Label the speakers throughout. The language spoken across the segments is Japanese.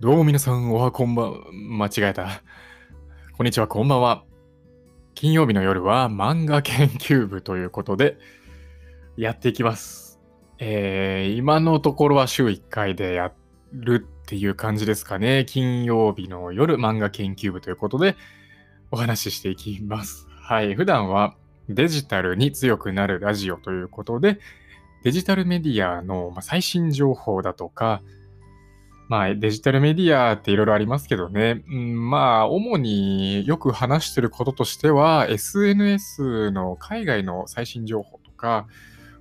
Speaker 1: どうも皆さん、おはこんばん、間違えた。こんにちは、こんばんは。金曜日の夜は漫画研究部ということで、やっていきます。えー、今のところは週1回でやるっていう感じですかね。金曜日の夜、漫画研究部ということで、お話ししていきます。はい、普段はデジタルに強くなるラジオということで、デジタルメディアの最新情報だとか、まあ、デジタルメディアっていろいろありますけどね、うん、まあ、主によく話してることとしては、SNS の海外の最新情報とか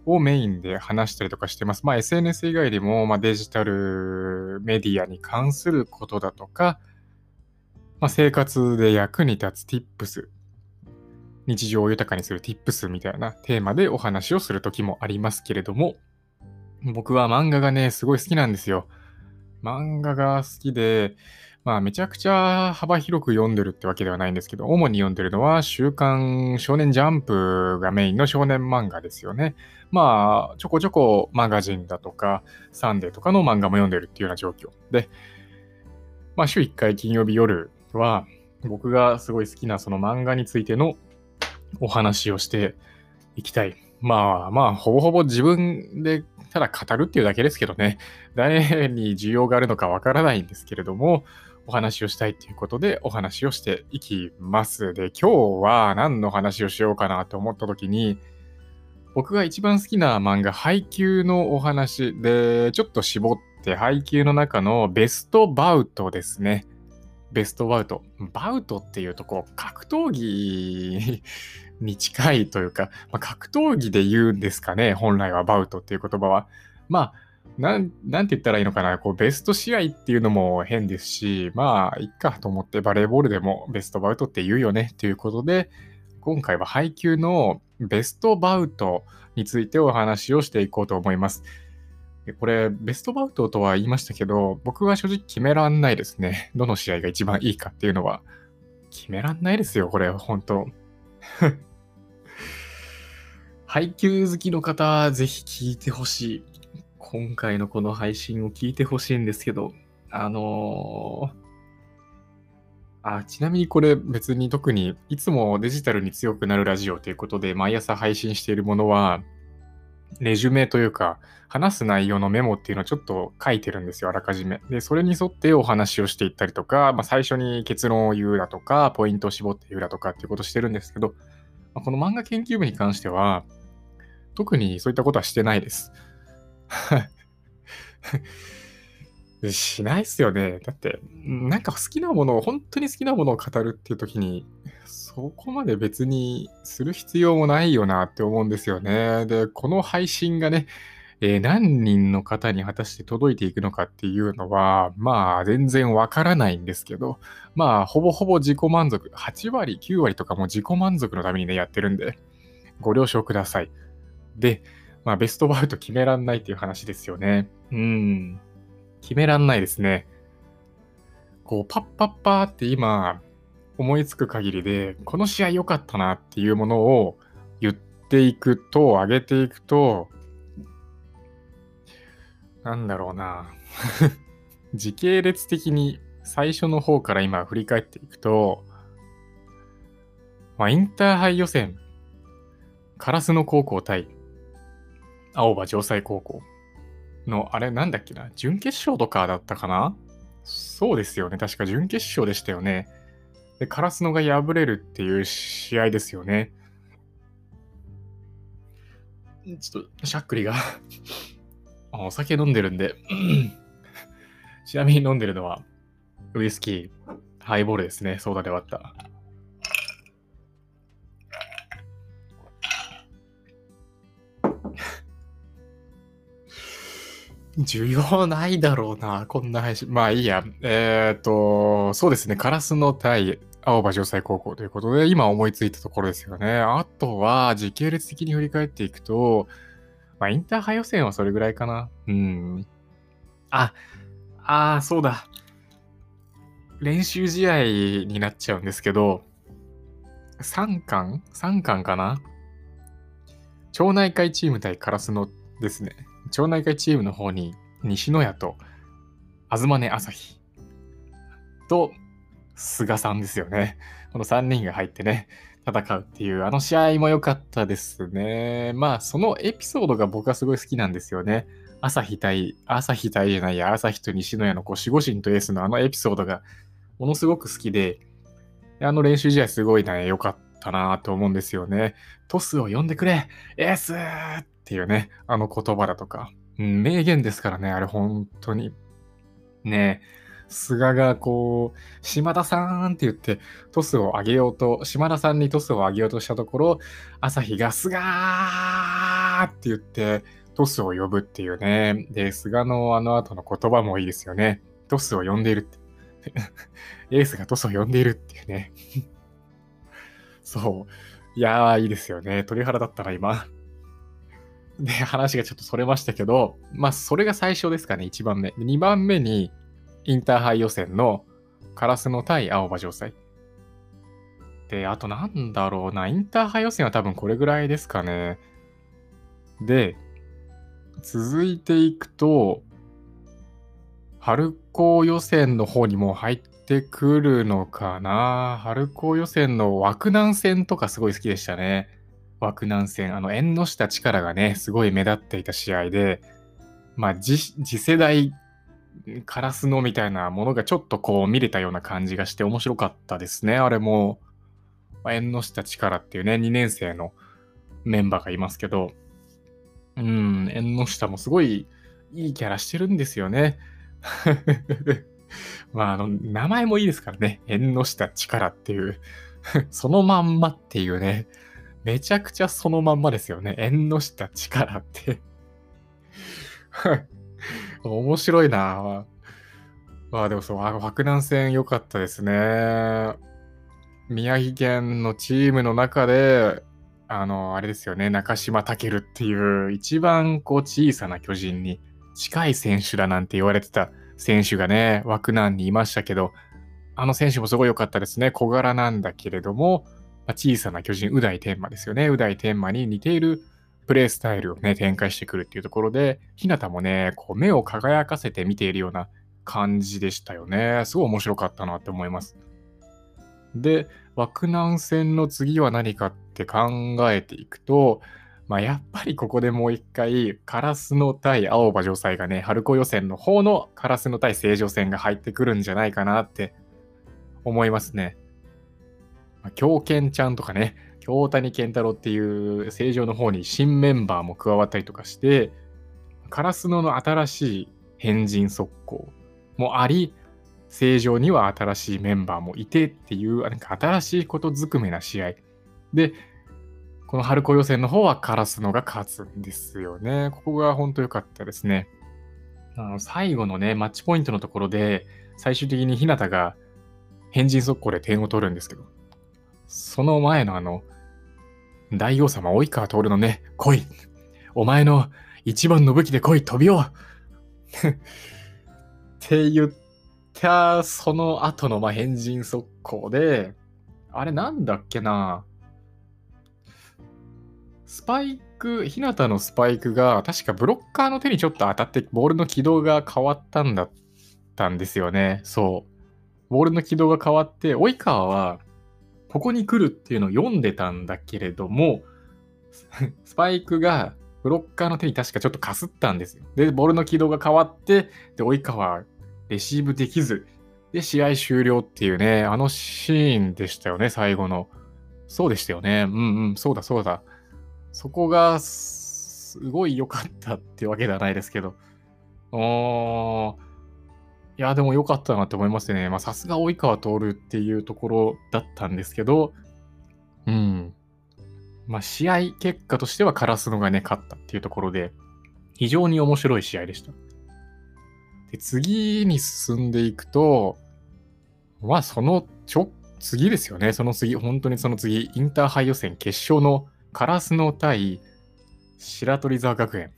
Speaker 1: をメインで話したりとかしてます。まあ、SNS 以外でも、まあ、デジタルメディアに関することだとか、まあ、生活で役に立つ Tips、日常を豊かにする Tips みたいなテーマでお話をするときもありますけれども、僕は漫画がね、すごい好きなんですよ。漫画が好きで、まあ、めちゃくちゃ幅広く読んでるってわけではないんですけど、主に読んでるのは、週刊少年ジャンプがメインの少年漫画ですよね。まあ、ちょこちょこマガジンだとか、サンデーとかの漫画も読んでるっていうような状況で、まあ、週1回金曜日夜は、僕がすごい好きなその漫画についてのお話をしていきたい。まあまあ、ほぼほぼ自分でただ語るっていうだけですけどね、誰に需要があるのかわからないんですけれども、お話をしたいということでお話をしていきます。で、今日は何の話をしようかなと思った時に、僕が一番好きな漫画、配給のお話で、ちょっと絞って配給の中のベストバウトですね。ベストバウト。バウトっていうとこう、格闘技に近いというか、まあ、格闘技で言うんですかね、本来はバウトっていう言葉は。まあ、なん、なんて言ったらいいのかな、こう、ベスト試合っていうのも変ですし、まあ、いっかと思ってバレーボールでもベストバウトって言うよねということで、今回は配球のベストバウトについてお話をしていこうと思います。これ、ベストバウトとは言いましたけど、僕は正直決めらんないですね。どの試合が一番いいかっていうのは。決めらんないですよ、これ、本当配給好きの方、ぜひ聞いてほしい。今回のこの配信を聞いてほしいんですけど、あのー、あ、ちなみにこれ別に特にいつもデジタルに強くなるラジオということで毎朝配信しているものは、レジュメというか、話す内容のメモっていうのをちょっと書いてるんですよ、あらかじめ。で、それに沿ってお話をしていったりとか、まあ、最初に結論を言うだとか、ポイントを絞って言うだとかっていうことをしてるんですけど、まあ、この漫画研究部に関しては、特にそういったことはしてないです。しないっすよね。だって、なんか好きなものを、本当に好きなものを語るっていう時に、そこまで別にする必要もないよなって思うんですよね。で、この配信がね、えー、何人の方に果たして届いていくのかっていうのは、まあ全然わからないんですけど、まあほぼほぼ自己満足、8割、9割とかも自己満足のためにね、やってるんで、ご了承ください。で、まあ、ベストバウト決めらんないっていう話ですよね。うん。決めらんないですね。こう、パッパッパーって今、思いつく限りで、この試合良かったなっていうものを言っていくと、上げていくと、なんだろうな。時系列的に最初の方から今振り返っていくと、まあ、インターハイ予選、烏野高校対青葉城西高校の、あれなんだっけな、準決勝とかだったかな？そうですよね。確か準決勝でしたよね。で、カラスノが敗れるっていう試合ですよね。ちょっと、しゃっくりがお酒飲んでるんでちなみに飲んでるのは、ウイスキー、ハイボールですね。ソーダで割った。需要ないだろうな、こんな配信。まあいいや。えっ、ー、と、そうですね、カラスの対青葉城西高校ということで、今思いついたところですよね。あとは、時系列的に振り返っていくと、まあ、インターハイ予選はそれぐらいかな。うん。あ、ああ、そうだ。練習試合になっちゃうんですけど、3巻 ?3 巻かな？町内会チーム対カラスのですね。町内会チームの方に西野屋と東根朝日と菅さんですよね。この3人が入ってね、戦うっていう、あの試合も良かったですね。まあ、そのエピソードが僕はすごい好きなんですよね。朝日対、朝日対じゃないや、朝日と西野屋のこう守護神とエースのあのエピソードがものすごく好きで、あの練習試合すごいね、良かったなと思うんですよね。トスを呼んでくれエースっていうね、あの言葉だとか。うん、名言ですからね、あれ本当に。ね菅がこう、島田さんって言ってトスを上げようと、島田さんにトスを上げようとしたところ、朝日が菅って言ってトスを呼ぶっていうね。で、菅のあの後の言葉もいいですよね。トスを呼んでいるって。エースがトスを呼んでいるっていうね。そう。いやー、いいですよね。鳥肌だったら今。で、話がちょっとそれましたけど、まあ、それが最初ですかね、1番目。2番目に、インターハイ予選のカラスの対青葉城西。で、あとなんだろうな、インターハイ予選は多分これぐらいですかね。で、続いていくと、春高予選の方にも入ってくるのかな。春高予選の枠南戦とかすごい好きでしたね。枠南戦。あの、縁の下力がね、すごい目立っていた試合で、まあ、次世代カラスのみたいなものがちょっとこう見れたような感じがして面白かったですね。あれも、まあ、縁の下力っていうね、2年生のメンバーがいますけど、うん、縁の下もすごいいいキャラしてるんですよね。まあ、あの、名前もいいですからね。縁の下力っていう そのまんまっていうね。めちゃくちゃそのまんまですよね。縁の下力って 面白いなまあでもそう、白南戦良かったですね。宮城県のチームの中で、あの、あれですよね、中島健っていう一番こう小さな巨人に近い選手だなんて言われてた選手がね、枠南にいましたけど、あの選手もすごい良かったですね。小柄なんだけれども、まあ、小さな巨人、宇大天馬ですよね。宇大天馬に似ているプレイスタイルをね、展開してくるっていうところで、日向もね、こう目を輝かせて見ているような感じでしたよね。すごい面白かったなって思います。で、枠南戦の次は何かって考えていくと、まあ、やっぱりここでもう一回、カラスの対青葉城西がね、春子予選の方のカラスの対正常戦が入ってくるんじゃないかなって思いますね。まあ、狂犬ちゃんとかね、京谷健太郎っていう正常の方に新メンバーも加わったりとかして、カラスノの新しい変人速攻もあり、正常には新しいメンバーもいてっていう、なんか新しいことずくめな試合。で、この春子予選の方はカラスノが勝つんですよね。ここが本当良かったですね。あの最後のね、マッチポイントのところで、最終的に日向が変人速攻で点を取るんですけど、その前のあの、大王様及川徹のね、来いお前の一番の武器で来い飛びよ って言ったその後のまあ変人速攻で、あれなんだっけなスパイク、日向のスパイクが確かブロッカーの手にちょっと当たってボールの軌道が変わったんだったんですよね。そう。ボールの軌道が変わって、及川はここに来るっていうのを読んでたんだけれども、スパイクがブロッカーの手に確かちょっとかすったんですよ。で、ボールの軌道が変わって、で、及川レシーブできず、で、試合終了っていうね、あのシーンでしたよね、最後の。そうでしたよね。うんうん、そうだそうだ。そこが、すごい良かったってわけではないですけど。おー、いや、でも良かったなって思いますね。まあ、さすが及川徹っていうところだったんですけど、うん。まあ、試合結果としてはカラスノがね、勝ったっていうところで、非常に面白い試合でした。で、次に進んでいくと、まあ、そのちょ、次ですよね。その次、本当にその次、インターハイ予選決勝のカラスノ対白鳥沢学園。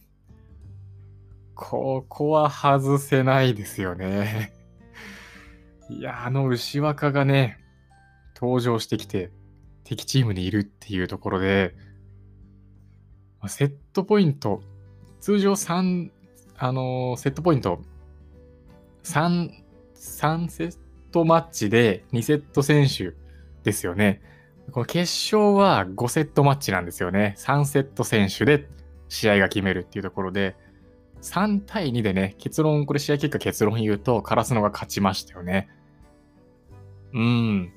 Speaker 1: ここは外せないですよね。いや、あの牛若がね、登場してきて、敵チームにいるっていうところで、セットポイント、通常3、あのー、セットポイント、3、3セットマッチで2セット選手ですよね。この決勝は5セットマッチなんですよね。3セット選手で試合が決めるっていうところで、3対2でね、結論、これ試合結果結論言うと、カラスノが勝ちましたよね。うん。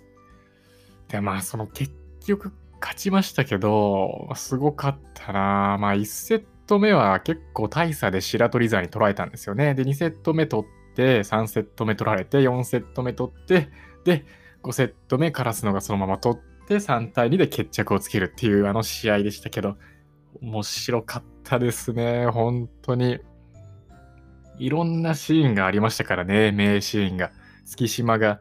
Speaker 1: で、まあ、その結局勝ちましたけど、すごかったなまあ、1セット目は結構大差で白鳥座に取られたんですよね。で、2セット目取って、3セット目取られて、4セット目取って、で、5セット目カラスノがそのまま取って、3対2で決着をつけるっていうあの試合でしたけど、面白かったですね、本当に。いろんなシーンがありましたからね、名シーンが。月島が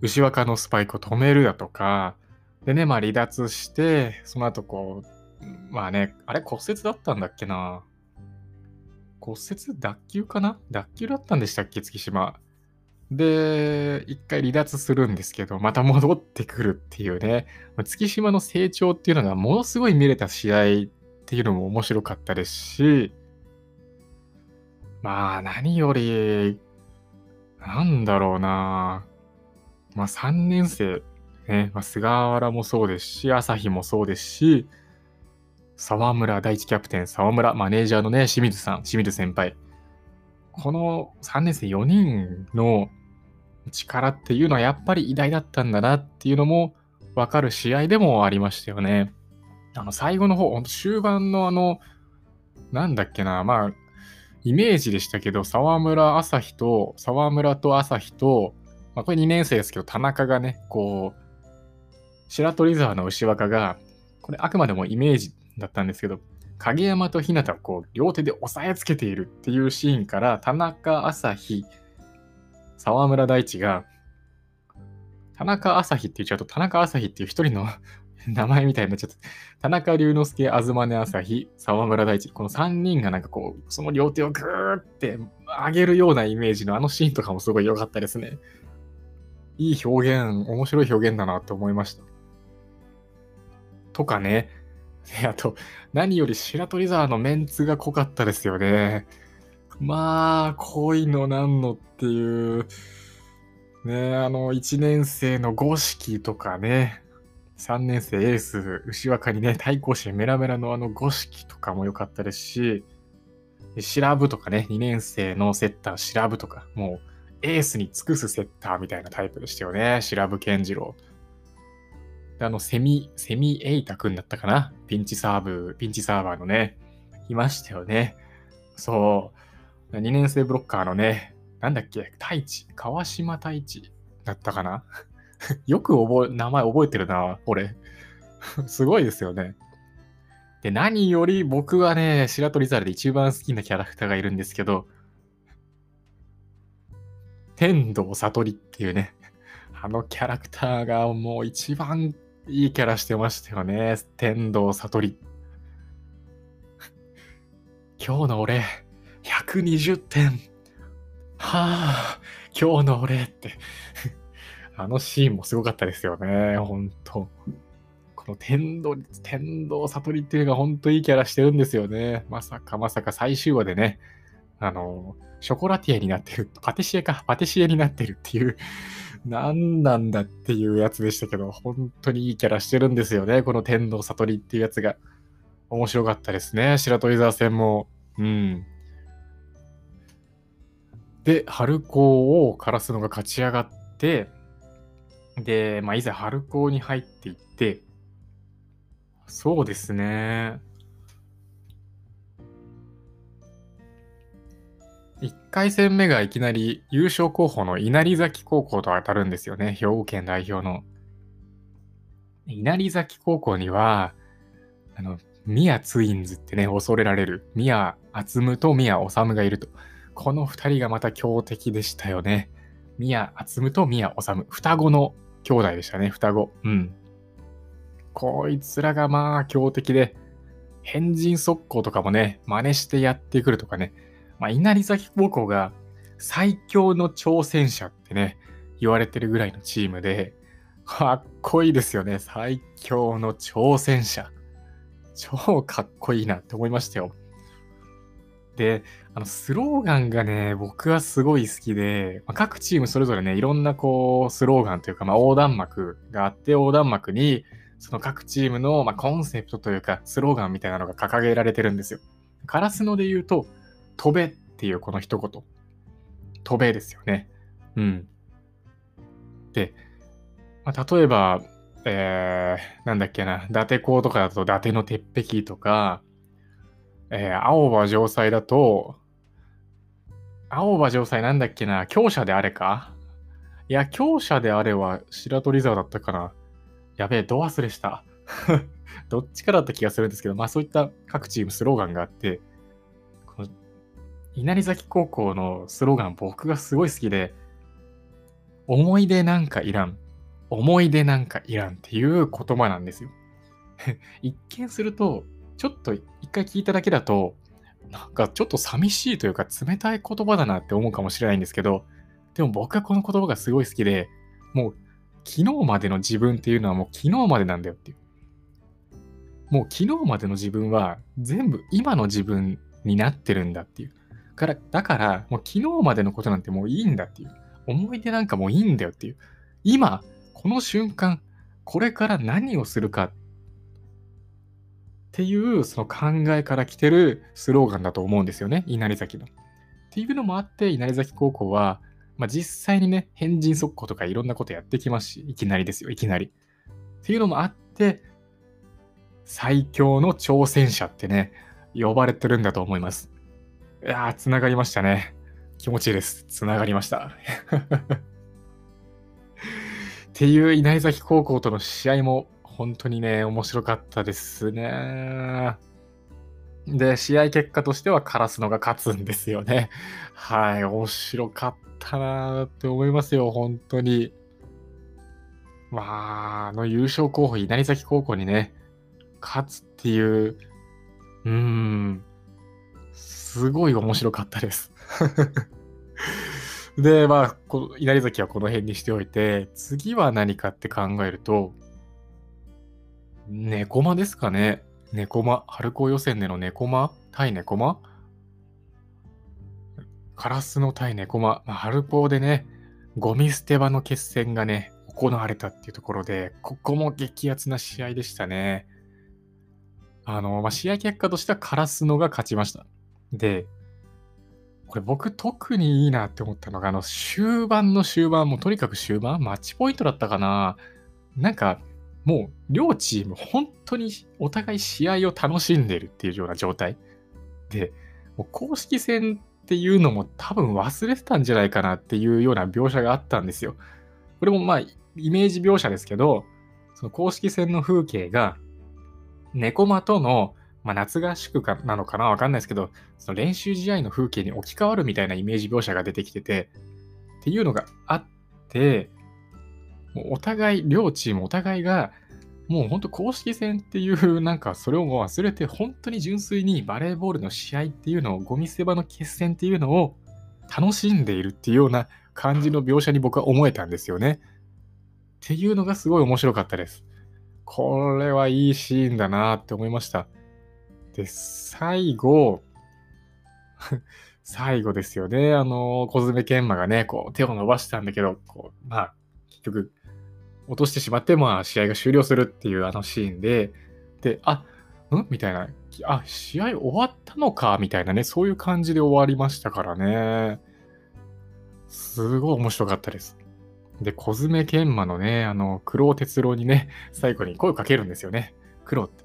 Speaker 1: 牛若のスパイクを止めるだとか、でね、まあ離脱して、その後こう、まあね、あれ骨折だったんだっけな。骨折脱臼かな？脱臼だったんでしたっけ、月島。で、一回離脱するんですけど、また戻ってくるっていうね、月島の成長っていうのがものすごい見れた試合っていうのも面白かったですし、まあ何より、なんだろうなまあ3年生、ね、まあ、菅原もそうですし、朝日もそうですし、沢村第一キャプテン、沢村マネージャーのね、清水さん、清水先輩。この3年生4人の力っていうのはやっぱり偉大だったんだなっていうのも分かる試合でもありましたよね。あの最後の方、終盤のあの、なんだっけな、まあ、イメージでしたけど、沢村朝日と、沢村と朝日と、まあ、これ2年生ですけど、田中がね、こう、白鳥沢の牛若が、これあくまでもイメージだったんですけど、影山と日向をこう両手で押さえつけているっていうシーンから、田中朝日、沢村大地が、田中朝日って言っちゃうと、田中朝日っていう一人の 名前みたいになっちゃった。田中龍之介、東根朝日、沢村大地。この3人がなんかこう、その両手をグーって上げるようなイメージのあのシーンとかもすごい良かったですね。いい表現、面白い表現だなって思いました。とかね。あと、何より白鳥沢のメンツが濃かったですよね。まあ、濃いのなんのっていう、ね、あの、1年生の五色とかね、3年生エース、牛若にね、対抗心メラメラのあの五色とかも良かったですし、調ぶとかね、2年生のセッター、調ぶとか、もう、エースに尽くすセッターみたいなタイプでしたよね。白ブ健次郎。で、あの、セミ、セミエイタくんだったかなピンチサーブ、ピンチサーバーのね、いましたよね。そう。2年生ブロッカーのね、なんだっけ、太一、川島太一だったかな よく覚え、名前覚えてるな、俺。すごいですよね。で、何より僕はね、白鳥猿で一番好きなキャラクターがいるんですけど、天童悟りっていうね、あのキャラクターがもう一番いいキャラしてましたよね。天童悟り。今日の俺、120点。はあ、今日の俺ってあのシーンもすごかったですよね、ほんと。この天童、天童悟りっていうのがほんといいキャラしてるんですよね。まさかまさか最終話でね、あの、ショコラティエになってる、パティシエか、パティシエになってるっていう、何なんだっていうやつでしたけど、本当にいいキャラしてるんですよね、この天童悟りっていうやつが。面白かったですね、白鳥沢戦も。うん。で、春高を枯らすのが勝ち上がって、で、まあ、いざ春高に入っていって、そうですね。1回戦目がいきなり優勝候補の稲荷崎高校と当たるんですよね。兵庫県代表の。稲荷崎高校には、あの、宮ツインズってね、恐れられる宮厚夢と宮治がいると。この2人がまた強敵でしたよね。宮厚夢と宮治。双子の兄弟でしたね、双子。うん。こいつらがまあ強敵で、変人速攻とかもね、真似してやってくるとかね。まあ、稲荷崎高校が最強の挑戦者ってね、言われてるぐらいのチームで、かっこいいですよね。最強の挑戦者。超かっこいいなって思いましたよ。で、あの、スローガンがね、僕はすごい好きで、まあ、各チームそれぞれね、いろんなこう、スローガンというか、まあ、横断幕があって、横断幕に、その各チームの、まあ、コンセプトというか、スローガンみたいなのが掲げられてるんですよ。カラスので言うと、飛べっていうこの一言。飛べですよね。うん。で、まあ、例えば、えー、なんだっけな、伊達港とかだと伊達の鉄壁とか、えー、青葉城西だと、青葉城西なんだっけな、強者であれか？いや、強者であれは白鳥沢だったかな。やべえ、ど忘れした。どっちかだった気がするんですけど、まあそういった各チームスローガンがあって、この稲荷崎高校のスローガン僕がすごい好きで、思い出なんかいらん。思い出なんかいらんっていう言葉なんですよ。一見すると、ちょっと回聞いただけだと、なんかちょっと寂しいというか冷たい言葉だなって思うかもしれないんですけど、でも僕はこの言葉がすごい好きで、もう昨日までの自分っていうのはもう昨日までなんだよっていう。もう昨日までの自分は全部今の自分になってるんだっていう。から、だから、もう昨日までのことなんてもういいんだっていう。思い出なんかもういいんだよっていう。今、この瞬間、これから何をするかっていうその考えから来てるスローガンだと思うんですよね、稲荷崎の。っていうのもあって、稲荷崎高校は、まあ、実際にね、変人速攻とかいろんなことやってきますし、いきなりですよ、いきなり。っていうのもあって、最強の挑戦者ってね、呼ばれてるんだと思います。いやー、つながりましたね。気持ちいいです。つながりました。っていう稲荷崎高校との試合も本当にね、面白かったですね。で、試合結果としてはカラスのが勝つんですよね。はい、面白かったなって思いますよ、本当に。まあ、あの優勝候補、稲荷崎高校にね、勝つっていう、うーん、すごい面白かったです。で、まあ、この稲荷崎はこの辺にしておいて、次は何かって考えると、猫間ですかね。猫間。春高予選での猫間？対猫間？カラスの対猫間。まあ、春高でね、ゴミ捨て場の決戦がね、行われたっていうところで、ここも激アツな試合でしたね。あの、まあ、試合結果としてはカラスのが勝ちました。で、これ僕特にいいなって思ったのが、あの終盤の終盤、もうとにかく終盤、マッチポイントだったかな。なんか、もう両チーム本当にお互い試合を楽しんでるっていうような状態。で、もう公式戦っていうのも多分忘れてたんじゃないかなっていうような描写があったんですよ。これもまあイメージ描写ですけど、その公式戦の風景が猫間とのまあ、夏合宿かなのかなわかんないですけど、その練習試合の風景に置き換わるみたいなイメージ描写が出てきてて、っていうのがあって、もうお互い、両チームお互いが、もう本当公式戦っていう、なんかそれをもう忘れて、本当に純粋にバレーボールの試合っていうのを、ゴミ捨て場の決戦っていうのを楽しんでいるっていうような感じの描写に僕は思えたんですよね。っていうのがすごい面白かったです。これはいいシーンだなって思いました。で、最後、最後ですよね。あの、小爪研磨がね、こう、手を伸ばしたんだけど、こう、まあ、結局、落としてしまって、まあ、試合が終了するっていうあのシーンで、で、あ、ん？みたいな、あ、試合終わったのか？みたいなね、そういう感じで終わりましたからね。すごい面白かったです。で、小爪研磨のね、あの、黒尾哲郎にね、最後に声をかけるんですよね。黒って。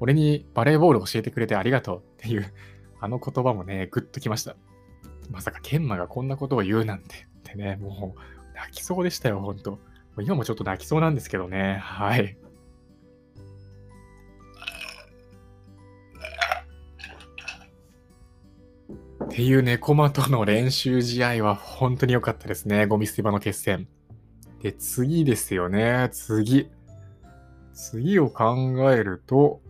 Speaker 1: 俺にバレーボール教えてくれてありがとうっていう、あの言葉もね、グッときました。まさか研磨がこんなことを言うなんてってね、もう泣きそうでしたよ、ほんと。今もちょっと泣きそうなんですけどね、はい。っていう猫間との練習試合は本当に良かったですね。ゴミ捨て場の決戦。で、次ですよね。次。次を考えると、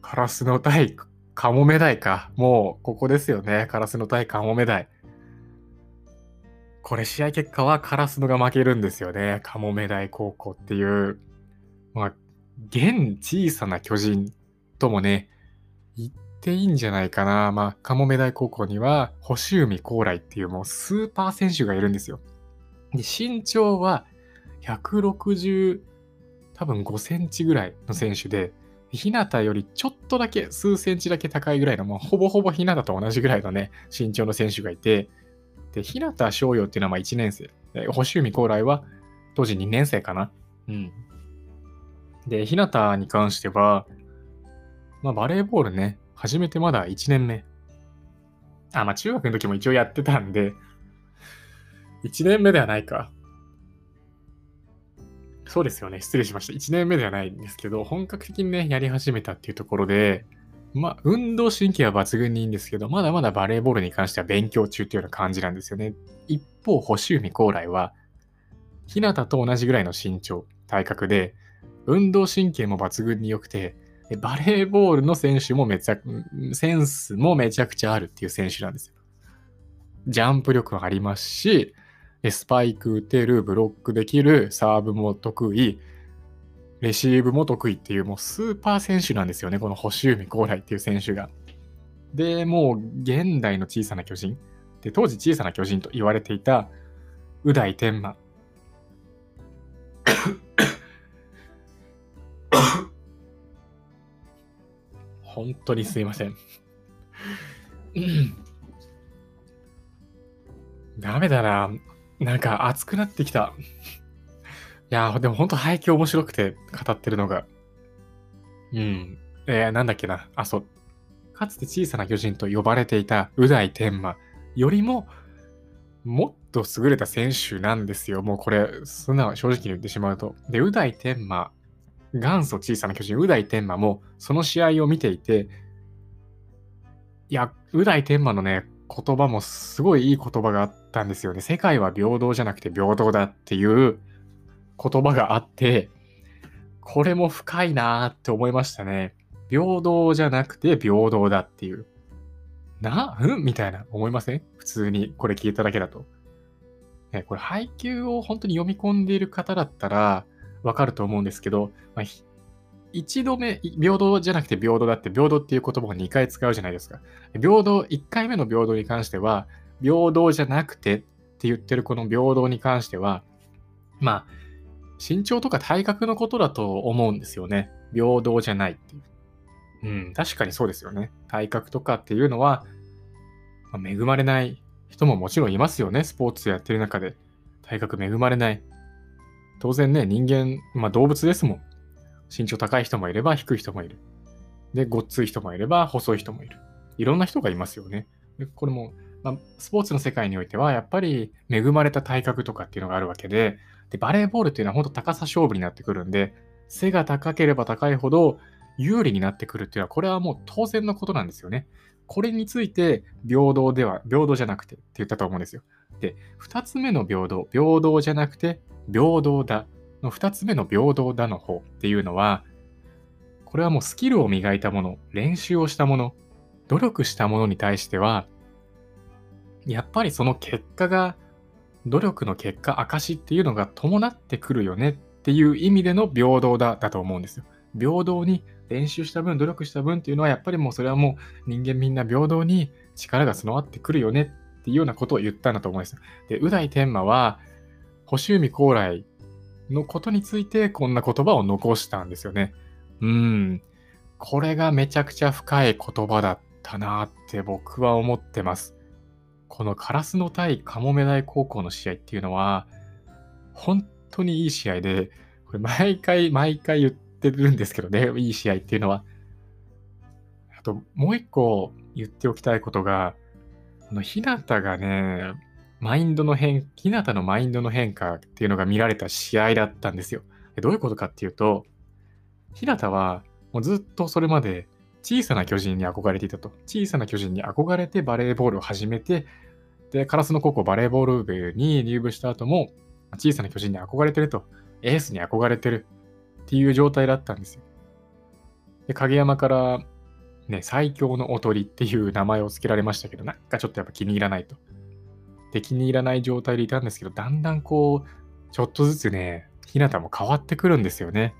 Speaker 1: カラスの対カモメダイか。もう、ここですよね。カラスの対カモメダイ。これ試合結果はカラスのが負けるんですよね。カモメダイ高校っていう、まあ、現小さな巨人ともね、言っっていいんじゃないかな。まあ、カモメ大高校には、星海高来っていうもうスーパー選手がいるんですよ。で、身長は160、多分5センチぐらいの選手で、日向よりちょっとだけ、数センチだけ高いぐらいの、もうほぼほぼ日向と同じぐらいのね、身長の選手がいて、で、日向翔陽っていうのはま1年生。星海高来は当時2年生かな。うん。で、日向に関しては、まあバレーボールね、始めてまだ1年目。あ、まあ中学の時も一応やってたんで、1年目ではないか。そうですよね。失礼しました。1年目ではないんですけど、本格的にね、やり始めたっていうところで、まあ、運動神経は抜群にいいんですけど、まだまだバレーボールに関しては勉強中っていうような感じなんですよね。一方、星海高来は、日向と同じぐらいの身長、体格で、運動神経も抜群に良くて、バレーボールの選手もめちゃ、センスもめちゃくちゃあるっていう選手なんですよ。ジャンプ力はありますし、スパイク打てる、ブロックできる、サーブも得意、レシーブも得意っていう、もうスーパー選手なんですよね、この星海高来っていう選手が。で、もう現代の小さな巨人。で、当時小さな巨人と言われていた、宇大天満。本当にすいません。ダメだな。なんか熱くなってきた。いやでも本当背景面白くて語ってるのが。うん。えー、なんだっけな。あ、そう。かつて小さな巨人と呼ばれていた宇大天馬よりも、もっと優れた選手なんですよ。もうこれ、そんな正直に言ってしまうと。で、宇大天馬、元祖小さな巨人、宇大天馬も、その試合を見ていて、いや、宇大天馬のね、言葉もすごいいい言葉があったんですよね。世界は平等じゃなくて平等だっていう言葉があって、これも深いなーって思いましたね。平等じゃなくて平等だっていう。な、うん？みたいな思いません？普通にこれ聞いただけだと。ね、これ配給を本当に読み込んでいる方だったらわかると思うんですけど、まあ、一度目、平等じゃなくて平等だって平等っていう言葉を2回使うじゃないですか。平等、1回目の平等に関しては、平等じゃなくてって言ってるこの平等に関しては、まあ、身長とか体格のことだと思うんですよね。平等じゃないっていう。うん、確かにそうですよね。体格とかっていうのは、まあ、恵まれない人ももちろんいますよね。スポーツやってる中で。体格恵まれない。当然ね、人間、まあ動物ですもん。身長高い人もいれば低い人もいる。で、ごっつい人もいれば細い人もいる。いろんな人がいますよね。でこれも、まあ、スポーツの世界においては、やっぱり恵まれた体格とかっていうのがあるわけで、でバレーボールっていうのは本当高さ勝負になってくるんで、背が高ければ高いほど有利になってくるっていうのは、これはもう当然のことなんですよね。これについて平等では、平等じゃなくてって言ったと思うんですよ。で、二つ目の平等、平等じゃなくて平等だの2つ目の平等だの方っていうのは、これはもうスキルを磨いたもの、練習をしたもの、努力したものに対しては、やっぱりその結果が、努力の結果、証っていうのが伴ってくるよねっていう意味での平等だ、だと思うんですよ。平等に練習した分、努力した分っていうのは、やっぱりもうそれはもう人間みんな平等に力が備わってくるよねっていうようなことを言ったんだと思うんです。で、宇大天馬は、星海高来のことについてこんな言葉を残したんですよね。うん。これがめちゃくちゃ深い言葉だったなって僕は思ってます。このカラスの対カモメ大高校の試合っていうのは、本当にいい試合で、これ毎回毎回言ってるんですけどね、いい試合っていうのは。あと、もう一個言っておきたいことが、あの、日向がね、マインドの変、日向のマインドの変化っていうのが見られた試合だったんですよ。どういうことかっていうと、日向はもうずっとそれまで小さな巨人に憧れていたと。小さな巨人に憧れてバレーボールを始めて、で、カラスの高校バレーボール部に入部した後も、小さな巨人に憧れてると。エースに憧れてるっていう状態だったんですよ。で、影山からね、最強のおとりっていう名前を付けられましたけど、なんかちょっとやっぱ気に入らないと。で気に入らない状態でいたんですけど、だんだんこう、ちょっとずつね、日向も変わってくるんですよね。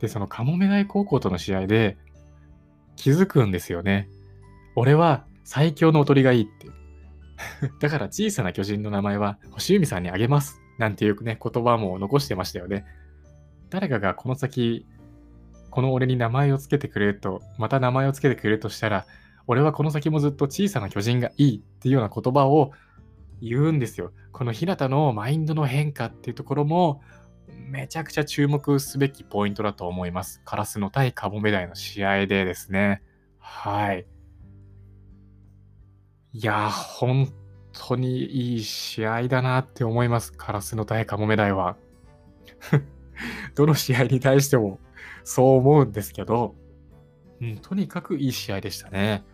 Speaker 1: で、そのカモメ大高校との試合で気づくんですよね。俺は最強のおとりがいいって。だから小さな巨人の名前は星海さんにあげます。なんていうね、言葉も残してましたよね。誰かがこの先、この俺に名前を付けてくれると、また名前を付けてくれるとしたら、俺はこの先もずっと小さな巨人がいいっていうような言葉を言うんですよ。この日向のマインドの変化っていうところも、めちゃくちゃ注目すべきポイントだと思います。カラスの対カモメダイの試合でですね。はい。いや、本当にいい試合だなって思います。カラスの対カモメダイは。どの試合に対してもそう思うんですけど、うん、とにかくいい試合でしたね。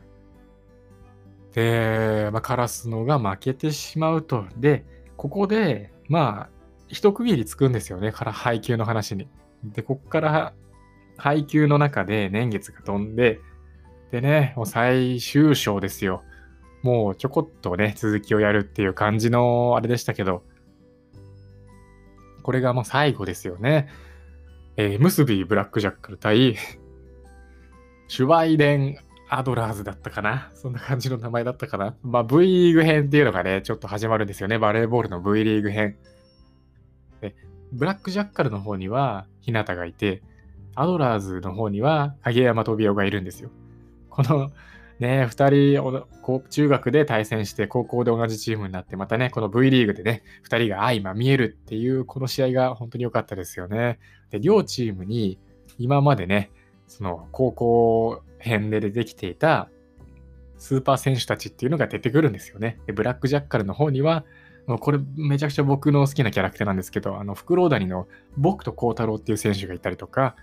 Speaker 1: で、まあ、カラスのが負けてしまうと。で、ここで、まあ、一区切りつくんですよね。から配給の話に。で、こっから配給の中で年月が飛んで、でね、もう最終章ですよ。もうちょこっとね、続きをやるっていう感じのあれでしたけど、これがもう最後ですよね。えー、ムスビーブラックジャックル対シュワイデンアドラーズだったかなそんな感じの名前だったかなまあ V リーグ編っていうのがね、ちょっと始まるんですよね。バレーボールの V リーグ編。で、ブラックジャッカルの方には日向がいて、アドラーズの方には影山飛雄がいるんですよ。このね、2人、中学で対戦して高校で同じチームになって、またね、この V リーグでね、2人が相ま見えるっていうこの試合が本当に良かったですよね。で、両チームに今までね、その高校編で出てきていたスーパー選手たちっていうのが出てくるんですよね。で、ブラックジャッカルの方には、これめちゃくちゃ僕の好きなキャラクターなんですけど、あの、フクロウダニの僕と孝太郎っていう選手がいたりとか、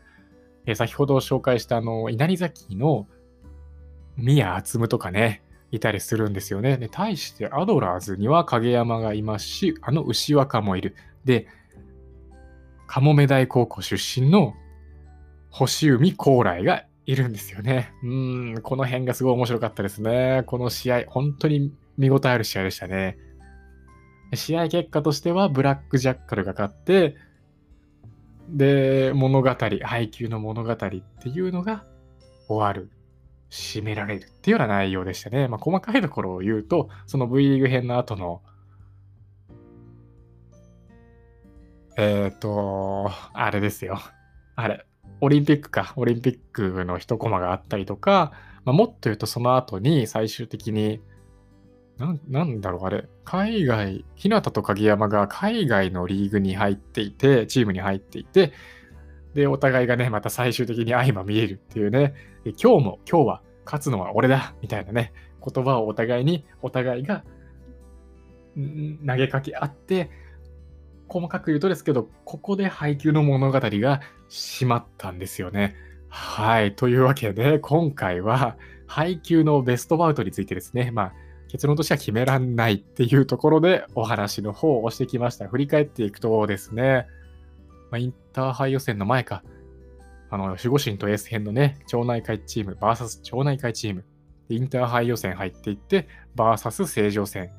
Speaker 1: え先ほど紹介したあの、稲荷崎の宮厚夢とかね、いたりするんですよね。で、対してアドラーズには影山がいますし、あの牛若もいる。で、カモメ大高校出身の星海高来がいるんですよね。うん、この辺がすごい面白かったですね。この試合、本当に見応えある試合でしたね。試合結果としては、ブラックジャッカルが勝って、で、物語、配給の物語っていうのが終わる。締められるっていうような内容でしたね。まあ、細かいところを言うと、その V リーグ編の後の、えっ、ー、と、あれですよ。あれ、オリンピックか、オリンピックの一コマがあったりとか、まあ、もっと言うとその後に最終的に、ななんだろう、あれ、海外、日向と影山が海外のリーグに入っていて、チームに入っていて、で、お互いがね、また最終的に相ま見えるっていうね、今日も、今日は勝つのは俺だみたいなね、言葉をお互いに、お互いが投げかけ合って、細かく言うとですけど、ここで配給の物語が閉まったんですよね。はい。というわけで、今回は配給のベストバウトについてですね、まあ、結論としては決めらんないっていうところでお話の方をしてきました。振り返っていくとですね、まあ、インターハイ予選の前か、あの、守護神とエース編のね、町内会チーム、VS 町内会チーム、インターハイ予選入っていって、VS 正常戦、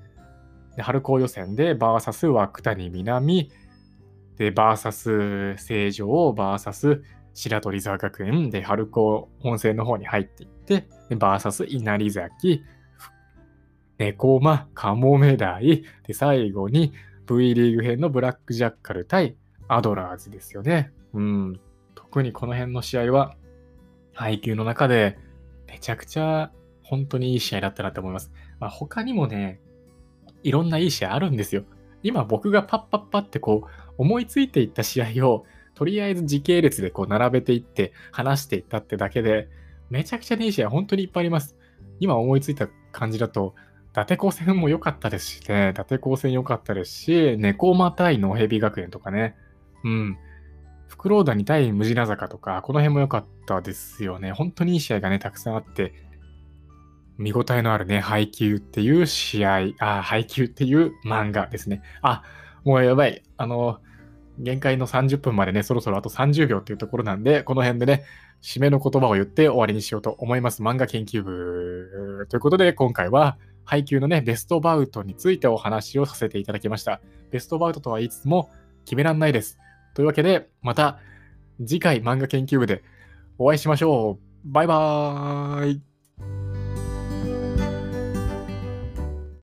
Speaker 1: で春高予選で VS 涌谷南、で、VS 正常、VS 白鳥沢学園。で春高本戦の方に入っていって、VS 稲荷崎、猫間、カモメダイ、で、最後に V リーグ編のブラックジャッカル対アドラーズですよね。うん。特にこの辺の試合は、配球の中でめちゃくちゃ本当にいい試合だったなと思います。まあ、他にもね、いろんないい試合あるんですよ。今僕がパッパッパってこう思いついていった試合をとりあえず時系列でこう並べていって話していったってだけでめちゃくちゃいい試合本当にいっぱいあります。今思いついた感じだと伊達高専も良かったですしね、伊達高専良かったですし、猫またいのヘビ学園とかね、うん。フクロウダニ対ムジナ坂とか、この辺も良かったですよね。本当にいい試合がね、たくさんあって、見応えのあるね、配球っていう試合、あ、配球っていう漫画ですね。あ、もうやばい。あの、限界の30分までね、そろそろあと30秒っていうところなんで、この辺でね、締めの言葉を言って終わりにしようと思います。漫画研究部。ということで、今回は、配給のね、ベストバウトについてお話をさせていただきました。ベストバウトとは言いつつも決めらんないです。というわけで、また次回漫画研究部でお会いしましょう。バイバーイ